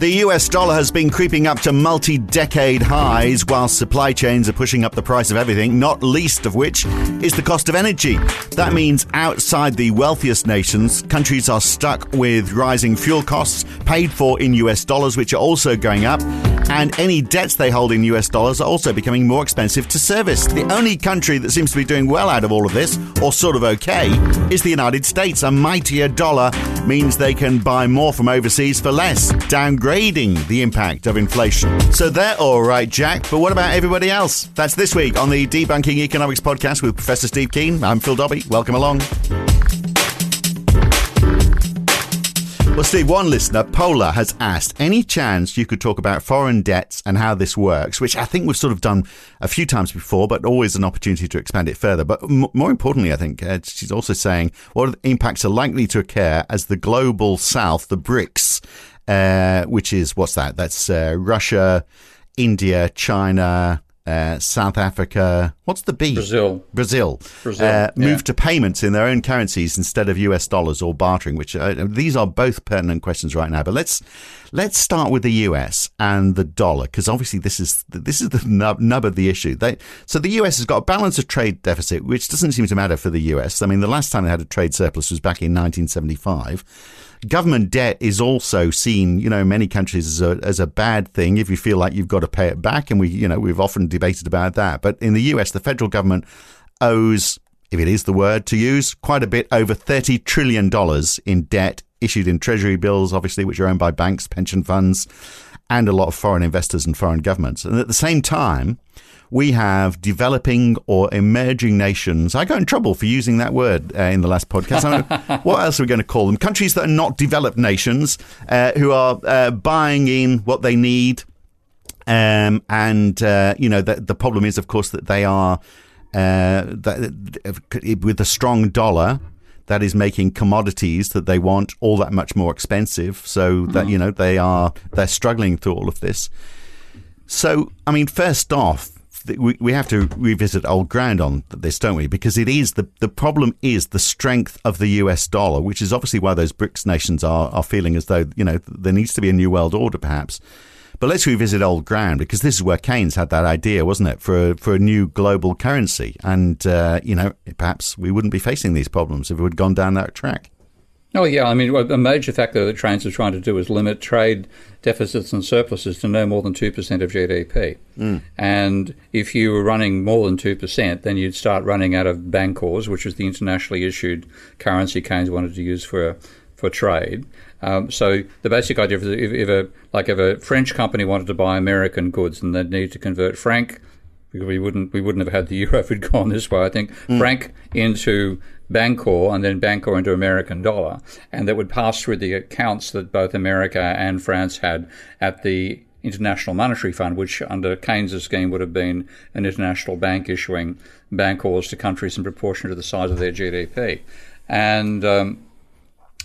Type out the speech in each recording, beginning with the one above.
The US dollar has been creeping up to multi decade highs while supply chains are pushing up the price of everything, not least of which is the cost of energy. That means outside the wealthiest nations, countries are stuck with rising fuel costs paid for in US dollars, which are also going up, and any debts they hold in US dollars are also becoming more expensive to service. The only country that seems to be doing well out of all of this, or sort of okay, is the United States. A mightier dollar means they can buy more from overseas for less. Downgrade degrading the impact of inflation. So they're all right, Jack, but what about everybody else? That's this week on the Debunking Economics podcast with Professor Steve Keen. I'm Phil Dobbie. Welcome along. Well, Steve, one listener, Paula, has asked any chance you could talk about foreign debts and how this works, which I think we've sort of done a few times before, but always an opportunity to expand it further. But m- more importantly, I think uh, she's also saying what impacts are likely to occur as the global south, the BRICS, uh, which is what's that? That's uh, Russia, India, China, uh, South Africa. What's the B? Brazil. Brazil. Brazil. Uh, yeah. Move to payments in their own currencies instead of US dollars or bartering. Which uh, these are both pertinent questions right now. But let's let's start with the US and the dollar because obviously this is this is the nub, nub of the issue. They, so the US has got a balance of trade deficit, which doesn't seem to matter for the US. I mean, the last time they had a trade surplus was back in 1975 government debt is also seen, you know, in many countries as a, as a bad thing if you feel like you've got to pay it back. And we, you know, we've often debated about that. But in the US, the federal government owes, if it is the word to use, quite a bit over $30 trillion in debt issued in treasury bills, obviously, which are owned by banks, pension funds, and a lot of foreign investors and foreign governments. And at the same time, we have developing or emerging nations. I got in trouble for using that word uh, in the last podcast. what else are we going to call them? Countries that are not developed nations uh, who are uh, buying in what they need. Um, and, uh, you know, the, the, problem is, of course, that they are, uh, that, with a strong dollar, that is making commodities that they want all that much more expensive. So that, mm-hmm. you know, they are, they're struggling through all of this. So, I mean, first off, we, we have to revisit old ground on this, don't we? Because it is the, the problem is the strength of the US dollar, which is obviously why those BRICS nations are, are feeling as though, you know, there needs to be a new world order, perhaps. But let's revisit old ground because this is where Keynes had that idea, wasn't it, for a, for a new global currency? And, uh, you know, perhaps we wouldn't be facing these problems if we had gone down that track. Oh, yeah. I mean, a major factor that Keynes are trying to do is limit trade deficits and surpluses to no more than 2% of GDP. Mm. And if you were running more than 2%, then you'd start running out of Bancors, which is the internationally issued currency Keynes wanted to use for, for trade. Um, so the basic idea is if, if, a like if a French company wanted to buy American goods and they'd need to convert franc, we wouldn't we wouldn't have had the euro if it'd gone this way. I think mm. franc into Bancor and then Bancor into American dollar, and that would pass through the accounts that both America and France had at the International Monetary Fund, which under Keynes' scheme would have been an international bank issuing Bancors to countries in proportion to the size of their GDP, and um,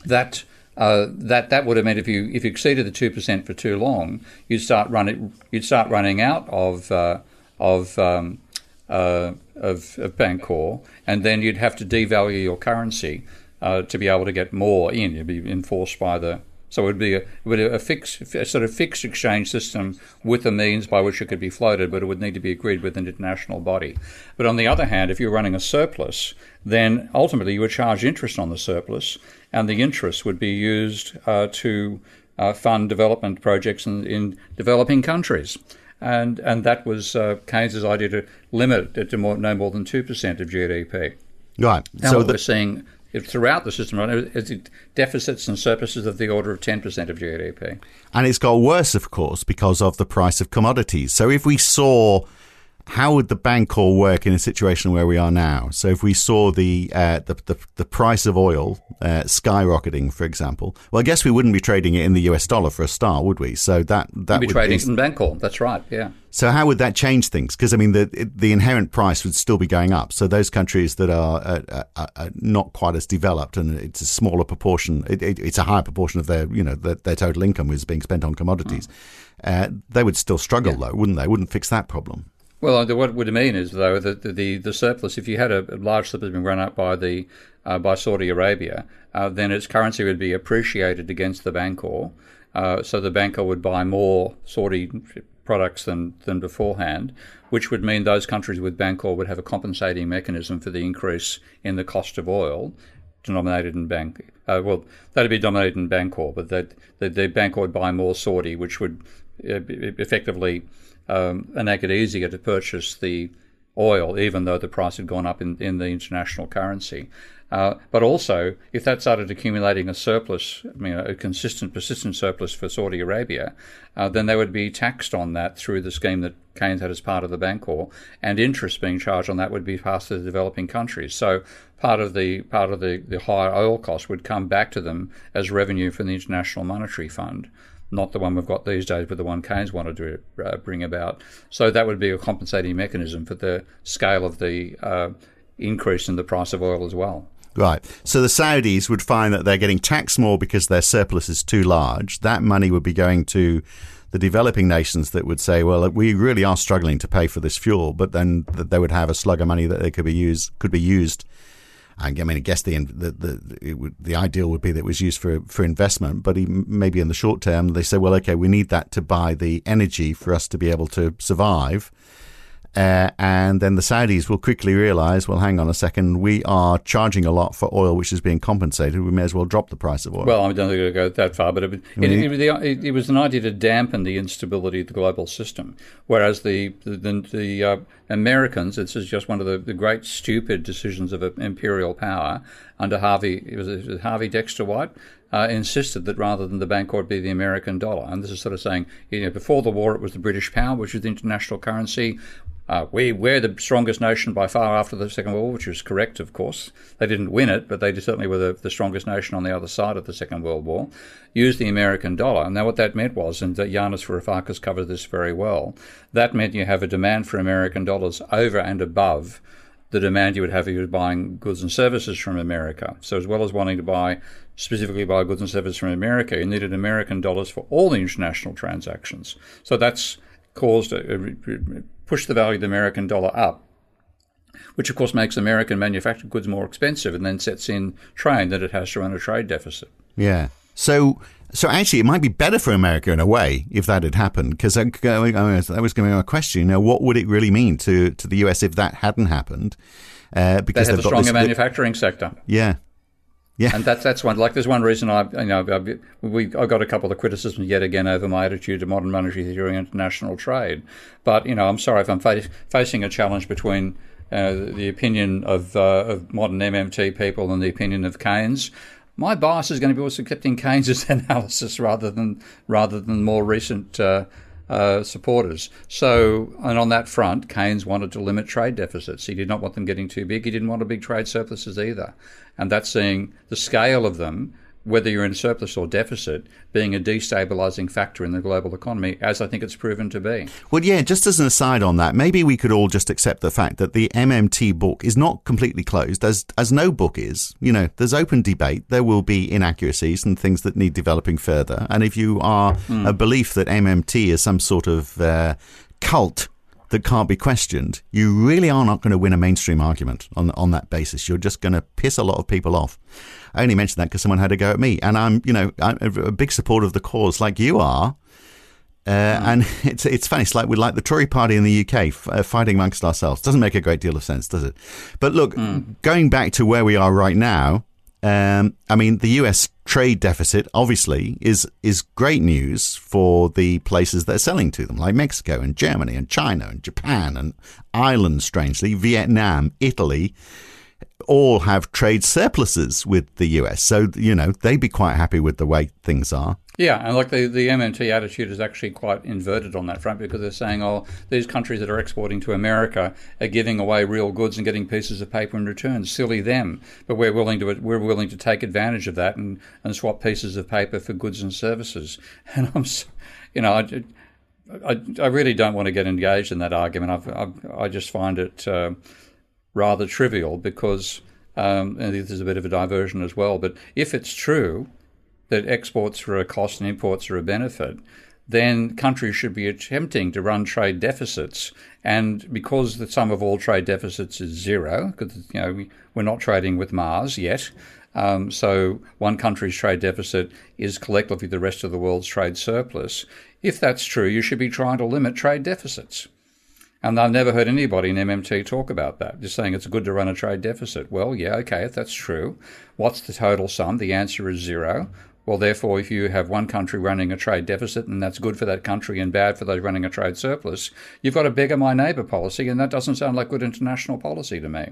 that. Uh, that that would have meant if you if you exceeded the two percent for too long, you'd start running you'd start running out of uh, of um, uh, of, of Bancor, and then you'd have to devalue your currency uh, to be able to get more in. You'd be enforced by the so it would be a, it would be a, fixed, a sort of fixed exchange system with a means by which it could be floated, but it would need to be agreed with an international body. But on the other hand, if you're running a surplus, then ultimately you would charge interest on the surplus, and the interest would be used uh, to uh, fund development projects in, in developing countries and and that was uh, Keynes's idea to limit it to more, no more than two percent of GDP. Right. Now so what the- we're seeing throughout the system right, is deficits and surpluses of the order of 10% of GDP. And it's got worse, of course, because of the price of commodities. So if we saw how would the Bancor work in a situation where we are now? So if we saw the uh, the, the, the price of oil uh, skyrocketing, for example, well, I guess we wouldn't be trading it in the US dollar for a start, would we? So that that We'd be would trading be, in Bancor. That's right. Yeah. so how would that change things? Because I mean, the the inherent price would still be going up. So those countries that are, uh, uh, uh, not quite as developed and it's a smaller proportion, it, it, it's a higher proportion of their you know their, their total income is being spent on commodities. Uh, they would still struggle Yeah. though, wouldn't they? Wouldn't fix that problem. Well, what it would mean is though that the, the surplus, if you had a, large surplus being run up by the uh, by Saudi Arabia, uh, then its currency would be appreciated against the Bancor. Uh, so the Bancor would buy more Saudi products than than beforehand, which would mean those countries with Bancor would have a compensating mechanism for the increase in the cost of oil, denominated in bank. Uh, well, that'd be denominated in Bancor, but that the, Bancor would buy more Saudi, which would effectively um, make it easier to purchase the oil, even though the price had gone up in, in the international currency. Uh, but also, if that started accumulating a surplus, I mean, a consistent, persistent surplus for Saudi Arabia, uh, then they would be taxed on that through the scheme that Keynes had as part of the Bancor, and interest being charged on that would be passed to the developing countries. So part of the part of the, the higher oil cost would come back to them as revenue from the International Monetary Fund not the one we've got these days, but the one Keynes wanted to uh, bring about. So that would be a compensating mechanism for the scale of the uh, increase in the price of oil as well. Right. So the Saudis would find that they're getting taxed more because their surplus is too large. That money would be going to the developing nations that would say, "Well, we really are struggling to pay for this fuel," but then they would have a slug of money that they could be used could be used. I mean, I guess the the the, would, the ideal would be that it was used for for investment, but even maybe in the short term, they say, "Well, okay, we need that to buy the energy for us to be able to survive." Uh, and then the Saudis will quickly realize, well, hang on a second, we are charging a lot for oil which is being compensated. We may as well drop the price of oil. Well, I don't think it'll go that far, but it, it, it, it, it was an idea to dampen the instability of the global system. Whereas the the, the, the uh, Americans, this is just one of the, the great stupid decisions of imperial power under Harvey. It was, it was Harvey Dexter White. Uh, insisted that rather than the Bancor be the American dollar, and this is sort of saying, you know, before the war it was the British pound, which was the international currency. Uh, we, we're the strongest nation by far after the Second World War, which is correct, of course. They didn't win it, but they certainly were the, the strongest nation on the other side of the Second World War. Used the American dollar. And now, what that meant was, and Yanis Varoufakis covered this very well, that meant you have a demand for American dollars over and above the demand you would have if you were buying goods and services from America. So, as well as wanting to buy specifically buy goods and services from America, you needed American dollars for all the international transactions. So that's caused a, a, push the value of the American dollar up, which of course makes American manufactured goods more expensive, and then sets in trade that it has to run a trade deficit. Yeah. So, so actually, it might be better for America in a way if that had happened, because that, that was going to be my question. You know, what would it really mean to to the US if that hadn't happened? Uh, because they have a stronger this, manufacturing sector. Yeah. Yeah, and that's that's one. Like, there's one reason I, you know, I, we I got a couple of criticisms yet again over my attitude to modern monetary theory and international trade. But you know, I'm sorry if I'm fa- facing a challenge between uh, the opinion of uh, of modern MMT people and the opinion of Keynes. My bias is going to be also accepting Keynes's analysis rather than rather than more recent. Uh, uh, supporters. So, and on that front, Keynes wanted to limit trade deficits. He did not want them getting too big. He didn't want big trade surpluses either. And that's seeing the scale of them, whether you're in surplus or deficit, being a destabilizing factor in the global economy, as I think it's proven to be. Well, yeah, just as an aside on that, maybe we could all just accept the fact that the MMT book is not completely closed, as as no book is. You know, there's open debate. There will be inaccuracies and things that need developing further. And if you are mm. a belief that MMT is some sort of uh, cult that can't be questioned, you really are not going to win a mainstream argument on on that basis. You're just going to piss a lot of people off. I only mentioned that because someone had a go at me, and I'm, you know, I'm a big supporter of the cause, like you are. Uh, and it's it's funny. It's like we like the Tory Party in the UK f- uh, fighting amongst ourselves. Doesn't make a great deal of sense, does it? But look, mm. going back to where we are right now, um, I mean, the US trade deficit obviously is is great news for the places that are selling to them, like Mexico and Germany and China and Japan and Ireland, strangely, Vietnam, Italy. All have trade surpluses with the US. So, you know, they'd be quite happy with the way things are. Yeah, and like the, the MMT attitude is actually quite inverted on that front because they're saying, oh, these countries that are exporting to America are giving away real goods and getting pieces of paper in return. Silly them. But we're willing to we're willing to take advantage of that and, and swap pieces of paper for goods and services. And I'm, you know, I, I, I really don't want to get engaged in that argument. I've, I've, i just find it uh, rather trivial because, um, this is a bit of a diversion as well, but if it's true that exports are a cost and imports are a benefit, then countries should be attempting to run trade deficits. And because the sum of all trade deficits is zero, because you know we, we're not trading with Mars yet, um, so one country's trade deficit is collectively the rest of the world's trade surplus. If that's true, you should be trying to limit trade deficits. And I've never heard anybody in MMT talk about that, just saying it's good to run a trade deficit. Well, yeah, okay, if that's true. What's the total sum? The answer is zero. Well, therefore, if you have one country running a trade deficit and that's good for that country and bad for those running a trade surplus, you've got a beggar my neighbour policy, and that doesn't sound like good international policy to me.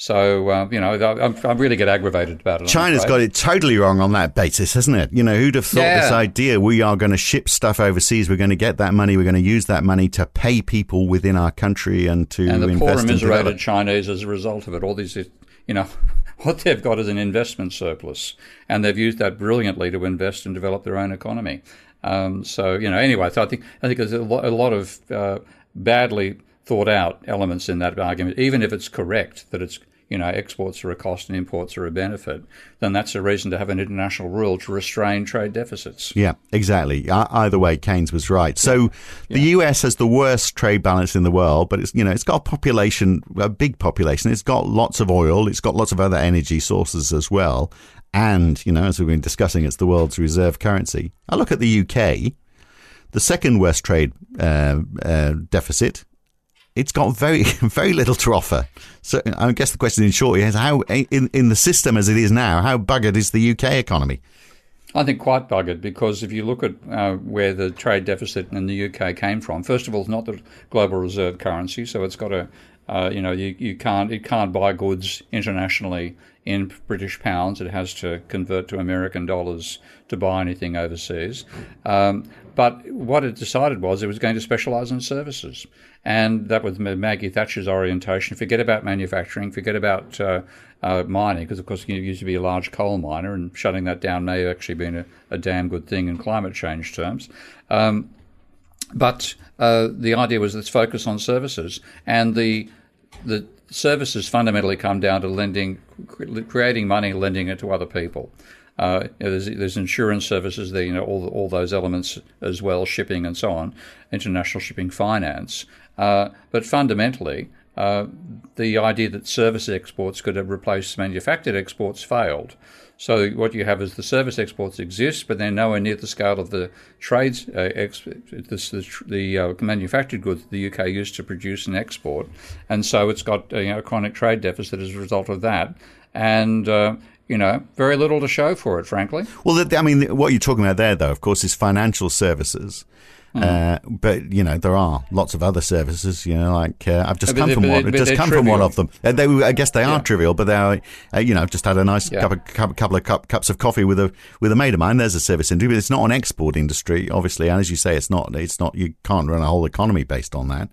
So, uh, you know, I, I, really get aggravated about it. China's got it totally wrong on that basis, hasn't it? You know, who'd have thought yeah. this idea we are going to ship stuff overseas, we're going to get that money, we're going to use that money to pay people within our country and to and the invest poor and miserated Chinese as a result of it. All these, you know, what they've got is an investment surplus, and they've used that brilliantly to invest and develop their own economy. Um, so you know, anyway, so I think I think there's a lot, a lot of uh, badly thought out elements in that argument, even if it's correct that it's you know, exports are a cost and imports are a benefit, then that's a reason to have an international rule to restrain trade deficits. Yeah, exactly. Either way, Keynes was right. So the yeah. US has the worst trade balance in the world, but it's you know it's got a population, a big population. It's got lots of oil. It's got lots of other energy sources as well. And you know, as we've been discussing, it's the world's reserve currency. I look at the UK, the second worst trade uh, uh, deficit it's got very very little to offer. So I guess the question in short is how in in the system as it is now, how buggered is the UK economy? I think quite buggered because if you look at uh, where the trade deficit in the UK came from, first of all, it's not the global reserve currency, so it's got a uh, you know you, you can't it can't buy goods internationally in British pounds. It has to convert to American dollars to buy anything overseas. Um, but what it decided was it was going to specialise in services. And that was Maggie Thatcher's orientation. Forget about manufacturing, forget about uh, uh, mining, because of course you used to be a large coal miner, and shutting that down may have actually been a, a damn good thing in climate change terms. Um, but uh, the idea was let's focus on services, and the the services fundamentally come down to lending, creating money, lending it to other people. Uh, there's, there's, insurance services, there, you know, all all those elements as well, shipping and so on, international shipping finance. Uh, but fundamentally, uh, the idea that service exports could have replaced manufactured exports failed. So what you have is the service exports exist, but they're nowhere near the scale of the trades, uh, ex- the, the uh, manufactured goods the UK used to produce and export, and so it's got you know, a chronic trade deficit as a result of that. And uh, you know, very little to show for it, frankly. Well, I mean, what you're talking about there, though, of course, is financial services. Mm. Uh, but you know there are lots of other services. You know, like uh, I've just but come from one. Just come trivial. from one of them. Uh, they, I guess they are yeah. trivial, but they are. Uh, you know, I've just had a nice yeah. cup of, cup, couple of cup, cups of coffee with a with a mate of mine. There's a service industry, but it's not an export industry, obviously. And as you say, it's not. It's not. You can't run a whole economy based on that.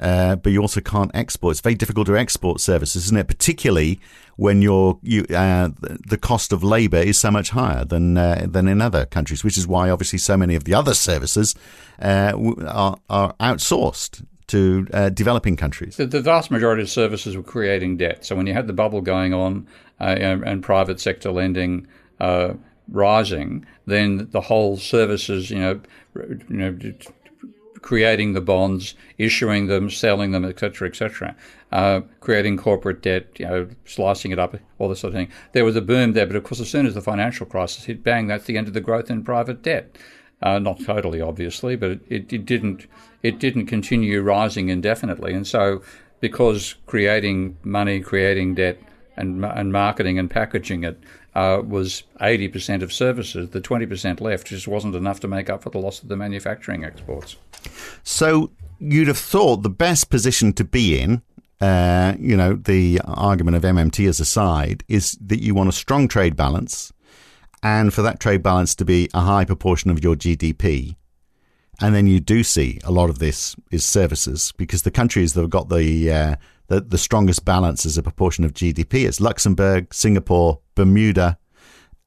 Uh, but you also can't export. It's very difficult to export services, isn't it? Particularly when you, uh, the cost of labour is so much higher than uh, than in other countries, which is why obviously so many of the other services uh, are, are outsourced to uh, developing countries. The, the, vast majority of services were creating debt. So when you had the bubble going on uh, and, and, private sector lending rising, then the whole services, you know, you know, creating the bonds, issuing them, selling them, etc., etc., uh, creating corporate debt, you know, slicing it up, all this sort of thing. There was a boom there, but of course, as soon as the financial crisis hit, bang, that's the end of the growth in private debt. Uh, not totally, obviously, but it, it, it didn't it didn't continue rising indefinitely, and so because creating money, creating debt, and and marketing and packaging it uh, was 80% of services. The 20% left just wasn't enough to make up for the loss of the manufacturing exports. So you'd have thought the best position to be in uh, you know, the argument of MMT as aside, is that you want a strong trade balance and for that trade balance to be a high proportion of your GDP. And then you do see a lot of this is services because the countries that have got the, uh, the, the strongest balance as a proportion of GDP It's Luxembourg, Singapore, Bermuda,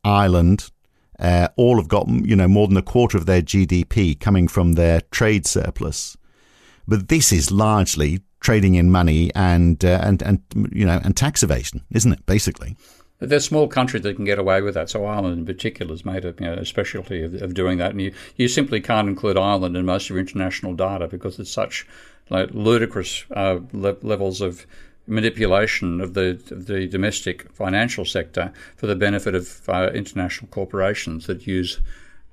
Ireland, uh, all have got you know more than a quarter of their GDP coming from their trade surplus. But this is largely trading in money and uh, and and you know and tax evasion, isn't it? Basically. There's small countries that can get away with that. So Ireland, in particular, has made a, you know, a specialty of, of, doing that. And you, you simply can't include Ireland in most of your international data because it's such like, ludicrous uh, le- levels of manipulation of the of the domestic financial sector for the benefit of uh, international corporations that use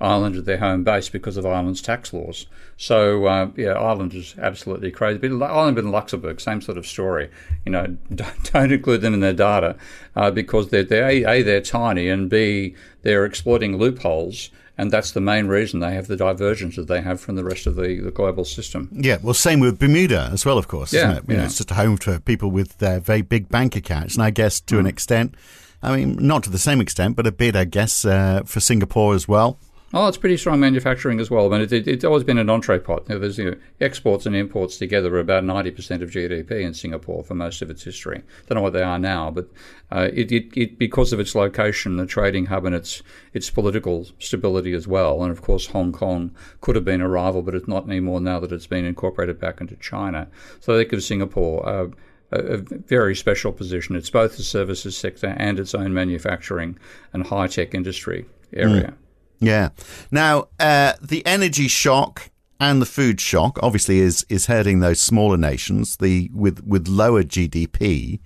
Ireland as their home base because of Ireland's tax laws. So uh, yeah, Ireland is absolutely crazy. But Ireland and Luxembourg, same sort of story. You know, don't, don't include them in their data uh, because they're, they're a, a they're tiny and b they're exploiting loopholes and that's the main reason they have the divergence that they have from the rest of the, the global system. Yeah, well, same with Bermuda as well, of course, yeah, it? Yeah. know, it's just a home for people with uh, very big bank accounts, and I guess to mm. an extent, I mean, not to the same extent, but a bit, I guess, uh, for Singapore as well. Oh, it's pretty strong manufacturing as well. I mean, it, it, it's always been an entrepôt. You know, there's you know, exports and imports together are about 90% of GDP in Singapore for most of its history. Don't know what they are now, but uh, it, it, because of its location, the trading hub, and its its political stability as well. And of course, Hong Kong could have been a rival, but it's not anymore now that it's been incorporated back into China. So that gives Singapore. Uh, a, very special position. It's both the services sector and its own manufacturing and high tech industry area. Mm. Yeah. Now, uh, the energy shock and the food shock obviously is is hurting those smaller nations the with with lower GDP.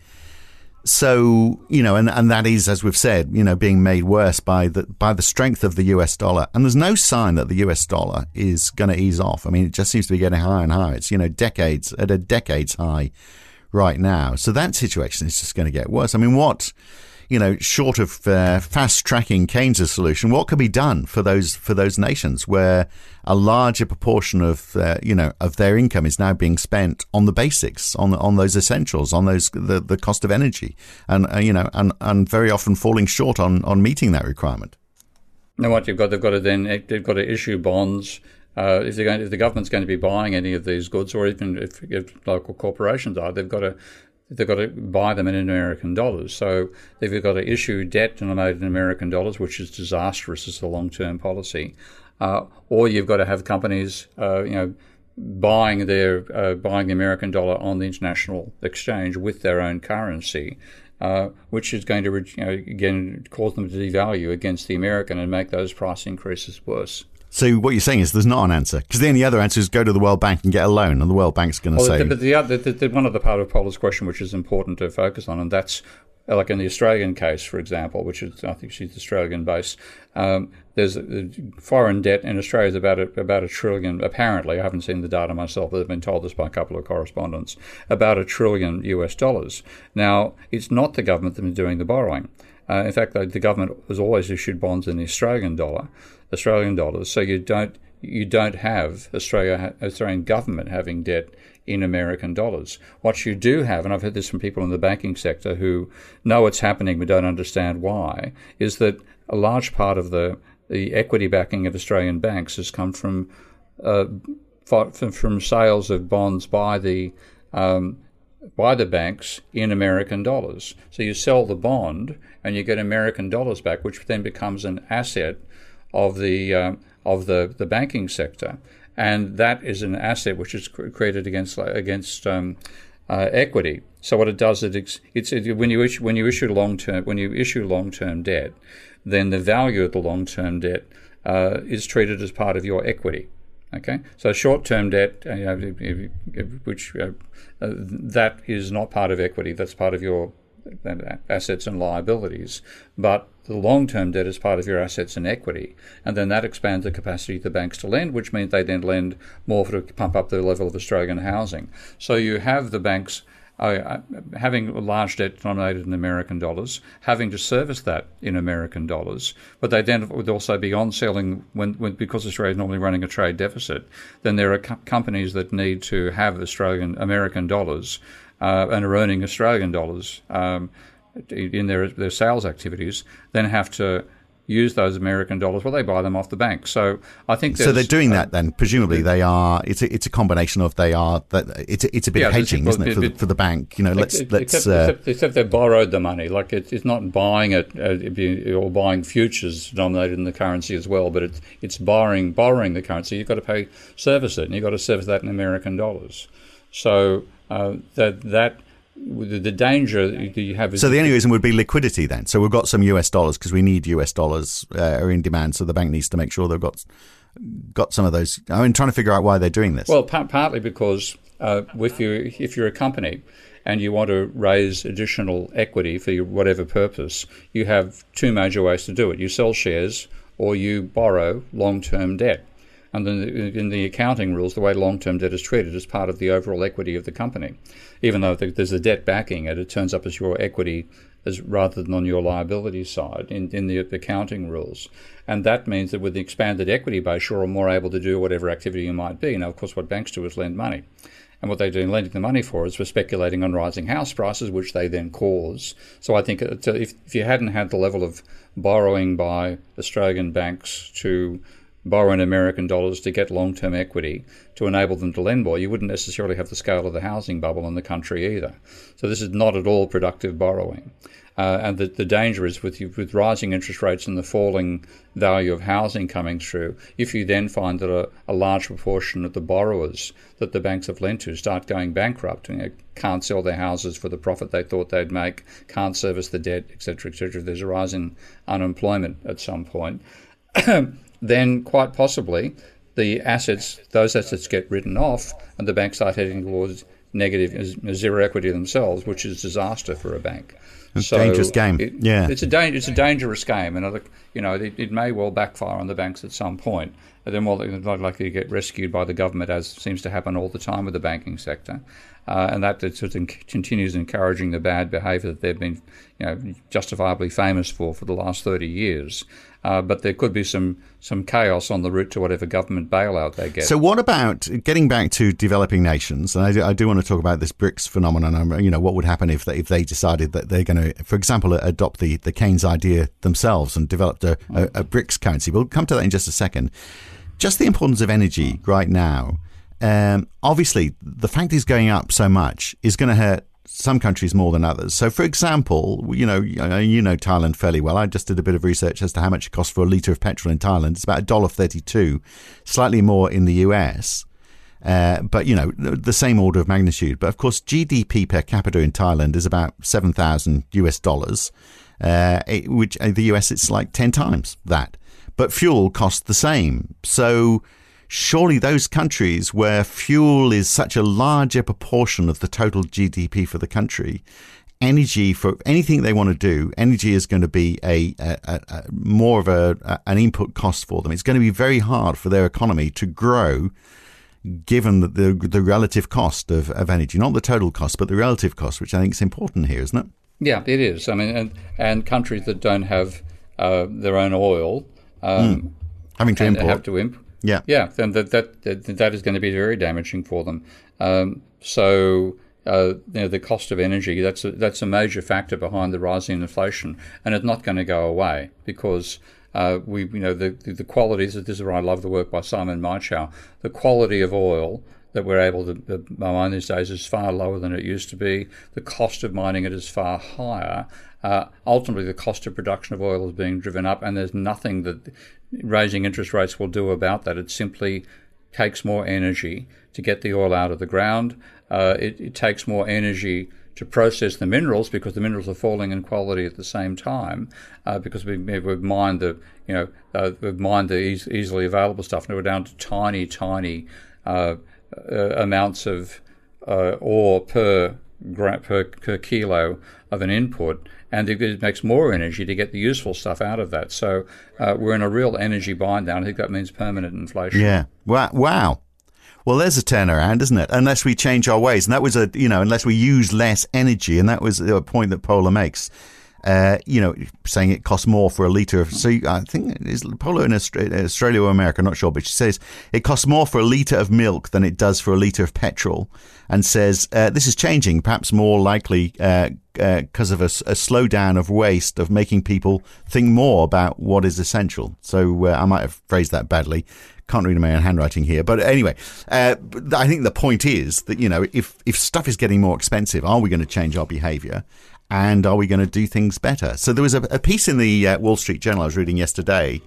So you know, and, and that is, as we've said, you know, being made worse by the by the strength of the U.S. dollar. And there's no sign that the U.S. dollar is going to ease off. I mean, it just seems to be getting higher and higher. It's you know decades at a decades high right now. So that situation is just going to get worse. I mean, what you know, short of uh, fast tracking Keynes' solution, what could be done for those for those nations where a larger proportion of uh, you know of their income is now being spent on the basics, on on those essentials, on those the, the cost of energy, and uh, you know, and, and very often falling short on on meeting that requirement. Now, what you've got, they've got to then they've got to issue bonds. Uh, if, going, if, the government's going to be buying any of these goods, or even if, if local corporations are, they've got to they've got to buy them in American dollars. So they've got to issue debt denominated in American dollars, which is disastrous as a long-term policy. Uh, or you've got to have companies, uh, you know, buying their uh, buying the American dollar on the international exchange with their own currency. Uh, which is going to, you know, again, cause them to devalue against the American and make those price increases worse. So what you're saying is there's not an answer because the only other answer is go to the World Bank and get a loan, and the World Bank's going to well, say. But the, the, the, the, one other part of Paula's question, which is important to focus on, and that's uh, like in the Australian case, for example, which is I think she's Australian based. Um, there's a, foreign debt in Australia is about a, about a trillion. Apparently, I haven't seen the data myself, but I've been told this by a couple of correspondents. About a trillion US dollars. Now, it's not the government that's been doing the borrowing. Uh, in fact, the, the government has always issued bonds in the Australian dollar. Australian dollars. So you don't you don't have Australia Australian government having debt in American dollars. What you do have, and I've heard this from people in the banking sector who know what's happening but don't understand why, is that a large part of the the equity backing of Australian banks has come from uh, from sales of bonds by the um, by the banks in American dollars. So you sell the bond and you get American dollars back, which then becomes an asset of the uh, of the, the banking sector, and that is an asset which is created against against um, uh, equity. So what it does is it's, it's it, when you issue when you issue long term when you issue long term debt, then the value of the long term debt uh, is treated as part of your equity. Okay, so short-term debt, uh, which uh, uh, that is not part of equity. That's part of your assets and liabilities, but the long term debt is part of your assets and equity. And then that expands the capacity of the banks to lend, which means they then lend more to pump up the level of Australian housing. So you have the banks. Uh, having a large debt denominated in American dollars, having to service that in American dollars, but they then would also be on selling when, when because Australia is normally running a trade deficit. Then there are co- companies that need to have Australian American dollars uh, and are earning Australian dollars um, in their their sales activities, then have to use those American dollars. Well, they buy them off the bank. So I think so. They're doing uh, that then. Presumably, they are. It's a, it's a combination of they are. That it's a, it's a bit yeah, of hedging, isn't it, for, the, for the bank? You know, let's except, let's. Except, uh, except, except they borrowed the money. Like it, it's not buying it uh, or buying futures denominated in the currency as well, but it's it's borrowing borrowing the currency. You've got to pay service it, and you've got to service that in American dollars. So uh, that that the danger that you have. so the only reason would be liquidity then. So we've got some US dollars because we need US dollars uh, are in demand. So the bank needs to make sure they've got got some of those. I mean, trying to figure out why they're doing this. Well, partly because uh, if you if you're a company and you want to raise additional equity for whatever purpose, you have two major ways to do it. You sell shares or you borrow long term debt. And in the accounting rules, the way long term debt is treated is part of the overall equity of the company. Even though there's a debt backing it, it turns up as your equity as rather than on your liability side in, in the accounting rules. And that means that with the expanded equity base, you're more able to do whatever activity you might be. Now, of course, what banks do is lend money. And what they do in lending the money for is for speculating on rising house prices, which they then cause. So I think uh, if, if you hadn't had the level of borrowing by Australian banks to borrow in American dollars to get long term equity to enable them to lend more, you wouldn't necessarily have the scale of the housing bubble in the country either. So this is not at all productive borrowing. Uh, and the, the danger is with, with rising interest rates and the falling value of housing coming through, if you then find that a, a large proportion of the borrowers that the banks have lent to start going bankrupt, you know, can't sell their houses for the profit they thought they'd make, can't service the debt, etc., etc., there's a rise in unemployment at some point. then quite possibly the assets, those assets get written off, and the banks start heading towards negative zero equity themselves, which is disaster for a bank. A so dangerous game. It, yeah, it's a da- it's a dangerous game, and you know it, it, may well backfire on the banks at some point. They're more likely to get rescued by the government, as seems to happen all the time with the banking sector, uh, and that sort of continues encouraging the bad behaviour that they've been, you know, justifiably famous for for the last thirty years. Uh, but there could be some some chaos on the route to whatever government bailout they get. So, what about getting back to developing nations? And I do, I do want to talk about this BRICS phenomenon. You know, what would happen if they, if they decided that they're going to, for example, adopt the, the Keynes idea themselves and developed a, a, a BRICS currency? We'll come to that in just a second. Just the importance of energy right now. Um, obviously, the fact is going up so much is going to hurt some countries more than others. So, for example, you know, you know Thailand fairly well. I just did a bit of research as to how much it costs for a litre of petrol in Thailand. It's about a dollar thirty-two, slightly more in the US. Uh, but you know the same order of magnitude. But of course, GDP per capita in Thailand is about seven thousand US dollars, uh, which in the US it's like ten times that. But fuel costs the same. So surely those countries where fuel is such a larger proportion of the total GDP for the country, energy for anything they want to do, energy is going to be a, a, a more of a, an input cost for them. It's going to be very hard for their economy to grow given the, the, the relative cost of, of energy, not the total cost, but the relative cost, which I think is important here, isn't it? Yeah, it is. I mean, and, and countries that don't have uh, their own oil um, mm. having to import have to import yeah, yeah, then that that that is going to be very damaging for them. Um, so. Uh, you know, the cost of energy, that's a, that's a major factor behind the rising inflation, and it's not going to go away because uh, we, you know, the, the qualities, this is where I love the work by Simon Michaux, the quality of oil that we're able to mine these days is far lower than it used to be. The cost of mining it is far higher. Uh, ultimately, the cost of production of oil is being driven up, and there's nothing that raising interest rates will do about that. It simply takes more energy to get the oil out of the ground. Uh, it, it, takes more energy to process the minerals because the minerals are falling in quality at the same time uh, because we, have mined the you know uh, we've mined the easily available stuff and we're down to tiny tiny uh, uh, amounts of uh, ore per per, per kilo of an input and it makes more energy to get the useful stuff out of that. So uh, we're in a real energy bind now. I think that means permanent inflation. Yeah. Wow. Wow. Well, there's a turnaround, isn't it? Unless we change our ways, and that was a you know, unless we use less energy, and that was a point that Paula makes. Uh, you know, saying it costs more for a litre of. So I think it's probably in Australia or America, I'm not sure, but she says it costs more for a litre of milk than it does for a litre of petrol, and says uh, this is changing, perhaps more likely because uh, of a, a slowdown of waste, of making people think more about what is essential. So uh, I might have phrased that badly can't read my own handwriting here. But anyway, uh, I think the point is that, you know, if, if stuff is getting more expensive, are we going to change our behavior? And are we going to do things better? So there was a, a piece in the uh, Wall Street Journal I was reading yesterday.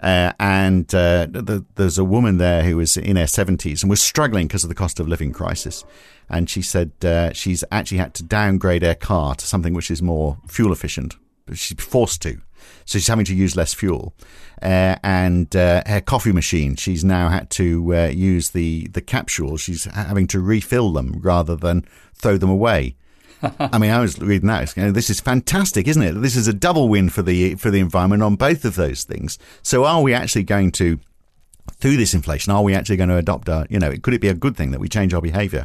Uh, and uh, the, there's a woman there who was in her 70s and was struggling because of the cost of living crisis. And she said uh, she's actually had to downgrade her car to something which is more fuel efficient. She's forced to. So she's having to use less fuel. Uh, and uh, her coffee machine, she's now had to use the, the capsules. She's having to refill them rather than throw them away. I mean, I was reading that. You know, this is fantastic, isn't it? This is a double win for the for the environment on both of those things. So, are we actually going to, through this inflation, are we actually going to adopt a? You know, could it be a good thing that we change our behaviour?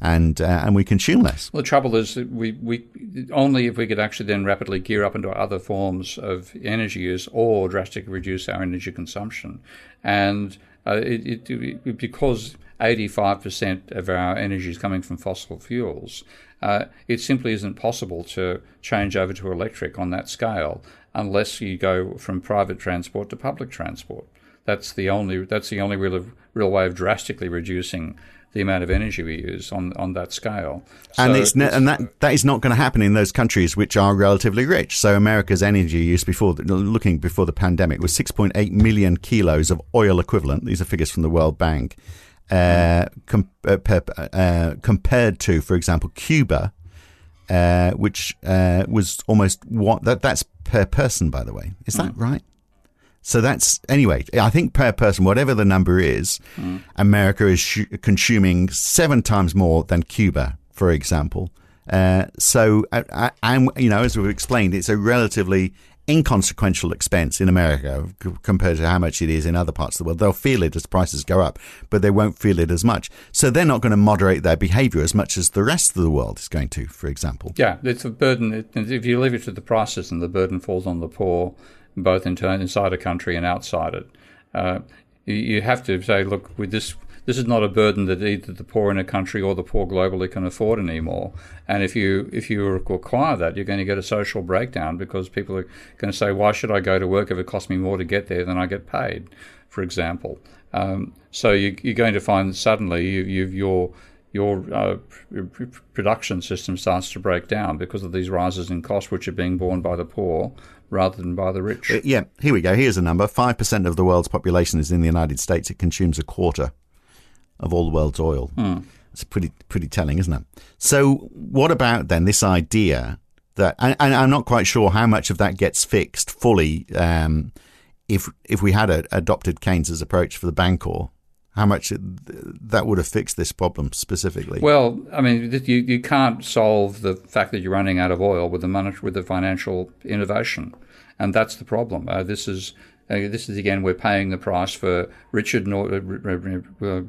and uh, and we consume less. Well, the trouble is we, we only if we could actually then rapidly gear up into other forms of energy use or drastically reduce our energy consumption, and uh, it, it, it, because 85% of our energy is coming from fossil fuels, uh, it simply isn't possible to change over to electric on that scale unless you go from private transport to public transport. That's the only that's the only real real way of drastically reducing the amount of energy we use on on that scale. And so it's, ne- and that that is not going to happen in those countries which are relatively rich. So America's energy use before the, looking before the pandemic was 6.8 million kilos of oil equivalent. These are figures from the World Bank. Uh, com- uh, uh, compared to, for example, Cuba, uh, which uh, was almost what that that's per person, by the way. Is that mm. right? So that's anyway. I think per person, whatever the number is, mm. America is sh- consuming seven times more than Cuba, for example. Uh, so, and you know, as we've explained, it's a relatively inconsequential expense in America compared to how much it is in other parts of the world. They'll feel it as prices go up, but they won't feel it as much. So they're not going to moderate their behavior as much as the rest of the world is going to, for example. Yeah, it's a burden. If you leave it to the prices and the burden falls on the poor, both inside a country and outside it. Uh, you have to say, look, with this, this is not a burden that either the poor in a country or the poor globally can afford anymore. And if you if you require that, you're going to get a social breakdown because people are going to say, why should I go to work if it costs me more to get there than I get paid, for example. Um, so you, are going to find suddenly you, you've your your uh, production system starts to break down because of these rises in cost, which are being borne by the poor rather than by the rich. Uh, yeah, here we go. Here's a number 5% of the world's population is in the United States. It consumes a quarter of all the world's oil. Mm. It's pretty, pretty telling, isn't it? So, what about then this idea that, and, and I'm not quite sure how much of that gets fixed fully um, if, if we had a, adopted Keynes's approach for the Bancor how much it, that would have fixed this problem specifically. Well, I mean, you, you can't solve the fact that you're running out of oil with the money, with the financial innovation, and that's the problem. Uh, this is uh, this is again we're paying the price for Richard Nord, uh, uh,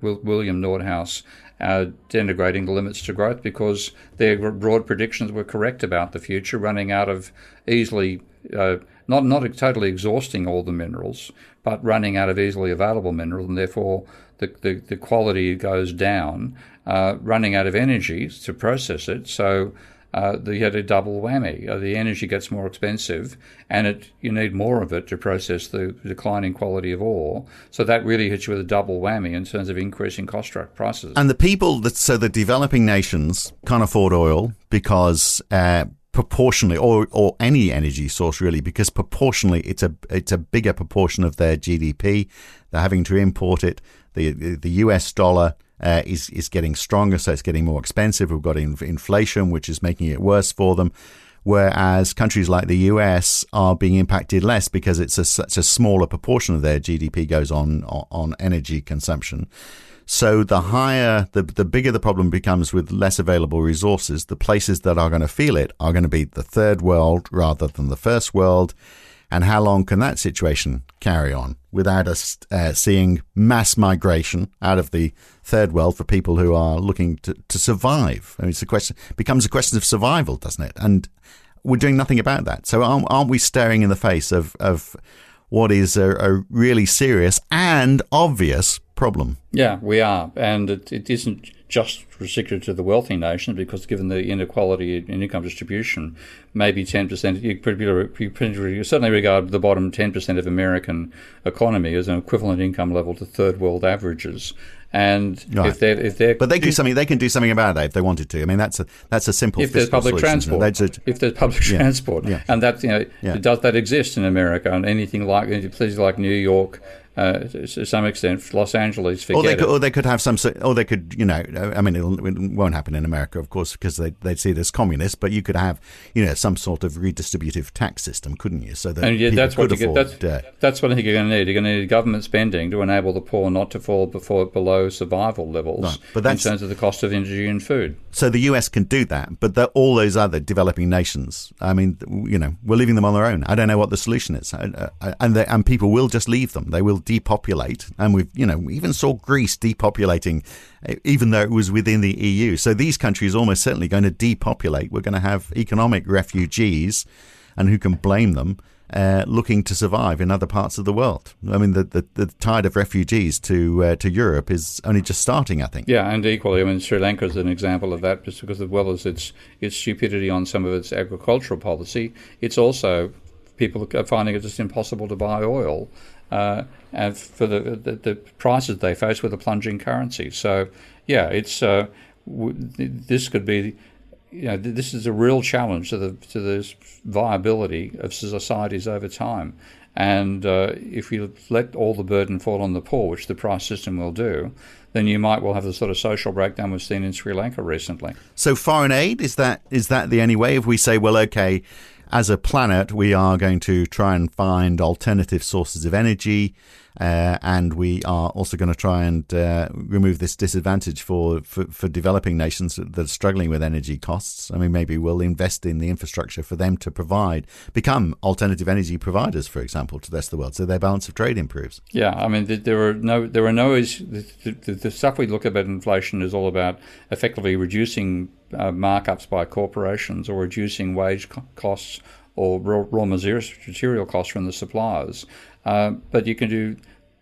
William Nordhaus uh, denigrating the limits to growth because their broad predictions were correct about the future, running out of easily uh, not not totally exhausting all the minerals, but running out of easily available minerals, and therefore the, the, the quality goes down, uh, running out of energy to process it. So uh, you had a double whammy. Uh, the energy gets more expensive, and it you need more of it to process the declining quality of ore. So that really hits you with a double whammy in terms of increasing cost prices. And the people that so the developing nations can't afford oil because uh, proportionally, or or any energy source really, because proportionally it's a it's a bigger proportion of their GDP. They're having to import it. The the US dollar uh, is is getting stronger, so it's getting more expensive. We've got in, inflation, which is making it worse for them. Whereas countries like the US are being impacted less because it's a, such a smaller proportion of their GDP goes on on energy consumption. So the higher, the, the bigger the problem becomes with less available resources, the places that are going to feel it are going to be the third world rather than the first world. And how long can that situation carry on without us uh, seeing mass migration out of the third world for people who are looking to, to survive? I mean, it's a question, becomes a question of survival, doesn't it? And we're doing nothing about that. So aren't, aren't we staring in the face of, of what is a, a really serious and obvious problem? Yeah, we are. And it, it isn't just restricted to the wealthy nations because given the inequality in income distribution, maybe 10%, you, you certainly regard the bottom 10% of American economy as an equivalent income level to third world averages. And right. if they're, if they're, but they do something. They can do something about that if they wanted to. I mean, that's a that's a simple. If there's public solution. transport, if there's public yeah. transport, yeah. and that you know, yeah. does that exist in America? And anything like places like New York, uh, to some extent, Los Angeles. Forget or they, could, it. or they could have some, or they could, you know, I mean, it won't happen in America, of course, because they they'd see it as communist. But you could have, you know, some sort of redistributive tax system, couldn't you? So that and yeah, that's what you get. That's, uh, that's what I think you're going to need. You're going to need government spending to enable the poor not to fall before below survival levels right. but that's, in terms of the cost of energy and food. So the US can do that, but all those other developing nations, I mean, you know, we're leaving them on their own. I don't know what the solution is, and they, and people will just leave them. They will depopulate and we've you know we even saw Greece depopulating, even though it was within the EU. So these countries are almost certainly going to depopulate. We're going to have economic refugees, and who can blame them? Uh, looking to survive in other parts of the world. I mean, the, the, the tide of refugees to uh, to Europe is only just starting, I think. Yeah, and equally, I mean, Sri Lanka is an example of that, just because as well as its its stupidity on some of its agricultural policy, it's also people are finding it just impossible to buy oil uh, for the, the, the prices they face with a plunging currency. So, yeah, it's uh, w- this could be. You know, this is a real challenge to the to the viability of societies over time. And uh, if you let all the burden fall on the poor, which the price system will do, then you might well have the sort of social breakdown we've seen in Sri Lanka recently. So foreign aid is that is that the only way? If we say, well, okay, as a planet, we are going to try and find alternative sources of energy, uh, and we are also going to try and uh, remove this disadvantage for, for, for, developing nations that are struggling with energy costs. I mean, maybe we'll invest in the infrastructure for them to provide, become alternative energy providers, for example, to the rest of the world, so their balance of trade improves. Yeah, I mean, there are no, there are no, the, the, the stuff we look at about inflation is all about effectively reducing uh, markups by corporations or reducing wage co- costs or raw, raw material costs from the suppliers. Uh, but you can do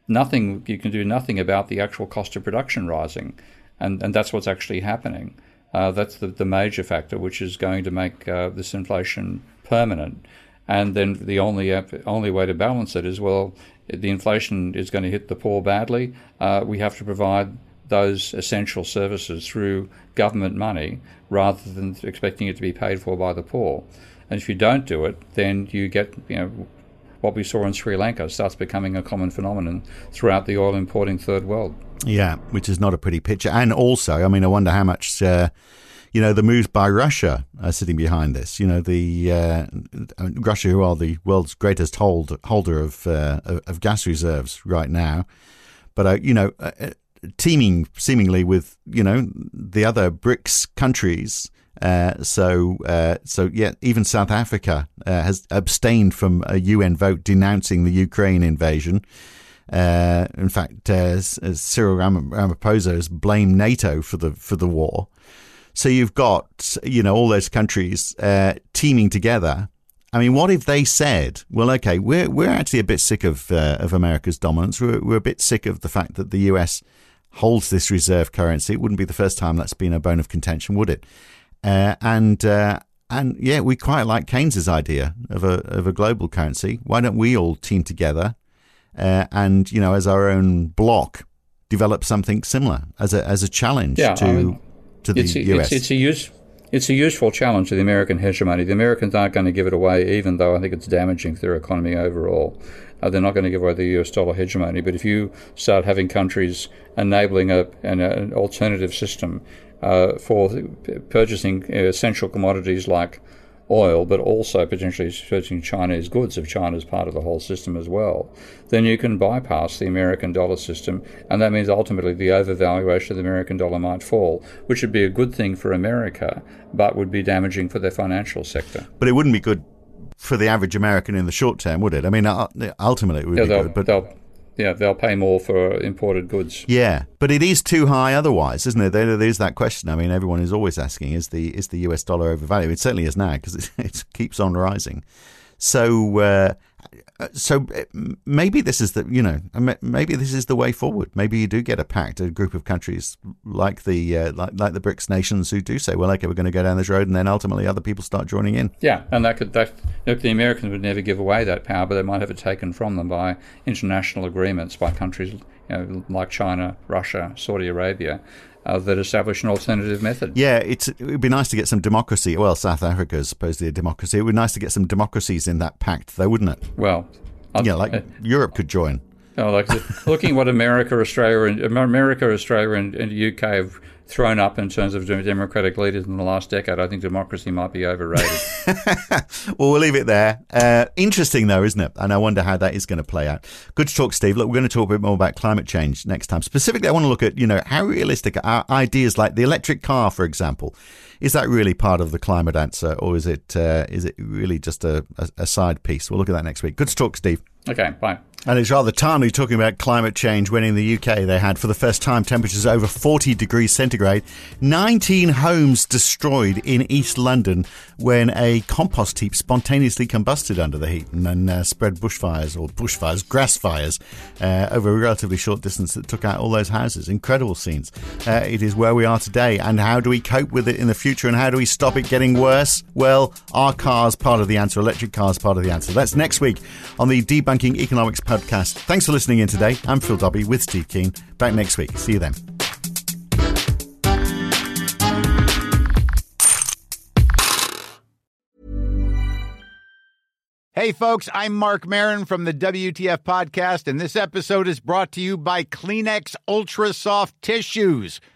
nothing. You can do nothing about the actual cost of production rising, and and that's what's actually happening. Uh, that's the, the major factor, which is going to make uh, this inflation permanent. And then the only only way to balance it is well, the inflation is going to hit the poor badly. Uh, we have to provide those essential services through government money rather than expecting it to be paid for by the poor. And if you don't do it, then you get you know what we saw in Sri Lanka starts becoming a common phenomenon throughout the oil importing third world. Yeah, which is not a pretty picture. And also, I mean, I wonder how much. Uh, you know, the moves by Russia are sitting behind this. You know, the uh, Russia, who are the world's greatest hold, holder of uh, of gas reserves right now, but uh, you know, uh, uh, teaming seemingly with you know the other BRICS countries uh, so, uh, so yeah, even South Africa uh, has abstained from a UN vote denouncing the Ukraine invasion. Uh, in fact, uh, Cyril Ramaphosa has blamed NATO for the for the war. So you've got you know all those countries teaming together. I mean, what if they said, "Well, okay, we're we're actually a bit sick of of America's dominance. We're we're a bit sick of the fact that the US holds this reserve currency. It wouldn't be the first time that's been a bone of contention, would it?" Uh, and uh, and yeah, we quite like Keynes's idea of a of a global currency. Why don't we all team together uh, and you know as our own block develop something similar as a as a challenge yeah, to I mean, to the it's, US? It's, it's a use. It's a useful challenge to the American hegemony. The Americans aren't going to give it away, even though I think it's damaging to their economy overall. Uh, they're not going to give away the US dollar hegemony. But if you start having countries enabling a, an, an alternative system uh, for purchasing essential commodities like oil, but also potentially purchasing Chinese goods if China is part of the whole system as well, then you can bypass the American dollar system, and that means ultimately the overvaluation of the American dollar might fall, which would be a good thing for America, but would be damaging for their financial sector. But it wouldn't be good for the average American in the short term, would it? I mean, uh, ultimately it would yeah, be good, but they'll, yeah, they'll pay more for imported goods. Yeah, but it is too high otherwise, isn't it? There, there's that question. I mean, everyone is always asking: is the is the US dollar overvalued? It certainly is now because it, it, keeps on rising. So, uh, so uh, maybe this is the you know maybe this is the way forward. Maybe you do get a pact, a group of countries like the uh, like, like the BRICS nations who do say, well, okay, we're going to go down this road, and then ultimately other people start joining in. Yeah, and that could that look, the Americans would never give away that power, but they might have it taken from them by international agreements by countries you know, like China, Russia, Saudi Arabia uh, that establish an alternative method. Yeah, it's it would be nice to get some democracy. Well, South Africa is supposedly a democracy. It would be nice to get some democracies in that pact, though, wouldn't it? Well, yeah, like uh, Europe could join. Oh, like looking what America, Australia, and America, Australia, and, and UK have thrown up in terms of democratic leaders in the last decade. I think democracy might be overrated. well, we'll leave it there. Uh, interesting, though, isn't it? And I wonder how that is going to play out. Good to talk, Steve. Look, we're going to talk a bit more about climate change next time. Specifically, I want to look at, you know, how realistic are ideas like the electric car, for example. Is that really part of the climate answer, or is it uh, is it really just a, a, a side piece? We'll look at that next week. Good to talk, Steve. Okay, bye. And it's rather timely talking about climate change when in the UK they had for the first time temperatures over 40 degrees centigrade, 19 homes destroyed in East London when a compost heap spontaneously combusted under the heat and then uh, spread bushfires or bushfires, grass fires uh, over a relatively short distance that took out all those houses. Incredible scenes. Uh, it is where we are today. And how do we cope with it in the future and how do we stop it getting worse? Well, our cars part of the answer, electric cars part of the answer. That's next week on the Debunking Economics podcast podcast. Thanks for listening in today. I'm Phil Dobbie with Steve Keen. Back next week. See you then. Hey, folks, I'm Marc Maron from the WTF Podcast, and this episode is brought to you by Kleenex Ultra Soft Tissues